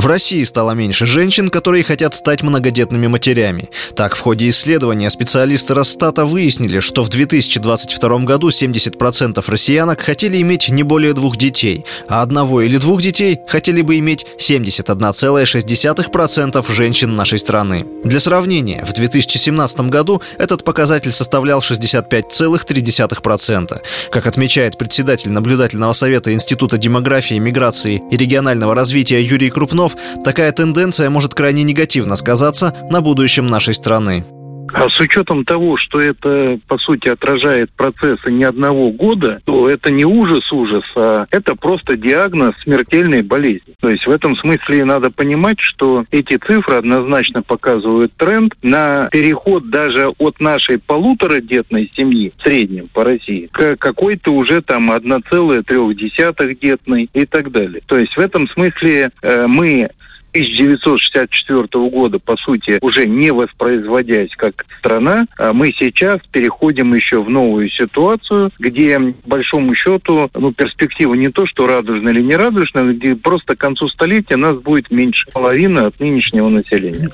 В России стало меньше женщин, которые хотят стать многодетными матерями. Так, в ходе исследования специалисты Росстата выяснили, что в 2022 году 70% россиянок хотели иметь не более двух детей, а одного или двух детей хотели бы иметь 71,6% женщин нашей страны. Для сравнения, в 2017 году этот показатель составлял 65,3%. Как отмечает председатель наблюдательного совета Института демографии, миграции и регионального развития Юрий Крупнов, такая тенденция может крайне негативно сказаться на будущем нашей страны. А с учетом того, что это, по сути, отражает процессы не одного года, то это не ужас-ужас, а это просто диагноз смертельной болезни. То есть в этом смысле надо понимать, что эти цифры однозначно показывают тренд на переход даже от нашей полуторадетной семьи в среднем по России к какой-то уже там 1,3 детной и так далее. То есть в этом смысле э, мы 1964 года, по сути, уже не воспроизводясь как страна, а мы сейчас переходим еще в новую ситуацию, где, большому счету, ну, перспектива не то, что радужная или не радужная, где просто к концу столетия нас будет меньше половины от нынешнего населения.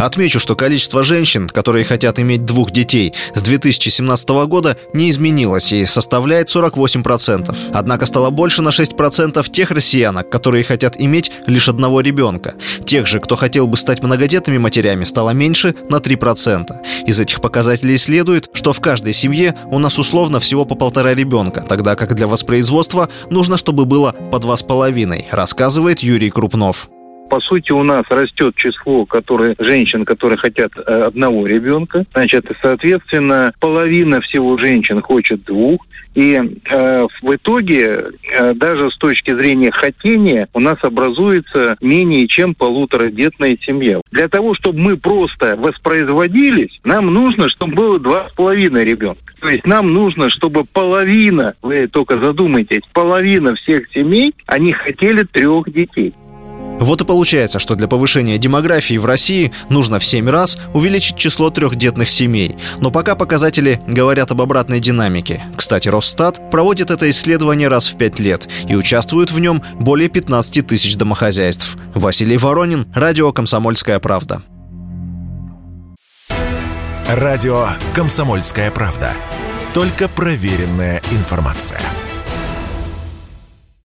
Отмечу, что количество женщин, которые хотят иметь двух детей, с 2017 года не изменилось и составляет 48%. Однако стало больше на 6% тех россиянок, которые хотят иметь лишь одного ребенка. Тех же, кто хотел бы стать многодетными матерями, стало меньше на 3%. Из этих показателей следует, что в каждой семье у нас условно всего по полтора ребенка, тогда как для воспроизводства нужно, чтобы было по два с половиной, рассказывает Юрий Крупнов по сути, у нас растет число которые, женщин, которые хотят э, одного ребенка. Значит, соответственно, половина всего женщин хочет двух. И э, в итоге, э, даже с точки зрения хотения, у нас образуется менее чем полуторадетная семья. Для того, чтобы мы просто воспроизводились, нам нужно, чтобы было два с половиной ребенка. То есть нам нужно, чтобы половина, вы только задумайтесь, половина всех семей, они хотели трех детей. Вот и получается, что для повышения демографии в России нужно в 7 раз увеличить число трехдетных семей. Но пока показатели говорят об обратной динамике. Кстати, Росстат проводит это исследование раз в 5 лет и участвует в нем более 15 тысяч домохозяйств. Василий Воронин, Радио «Комсомольская правда». Радио «Комсомольская правда». Только проверенная информация.